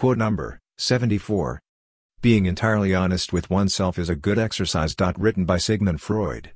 Quote number 74. Being entirely honest with oneself is a good exercise. Written by Sigmund Freud.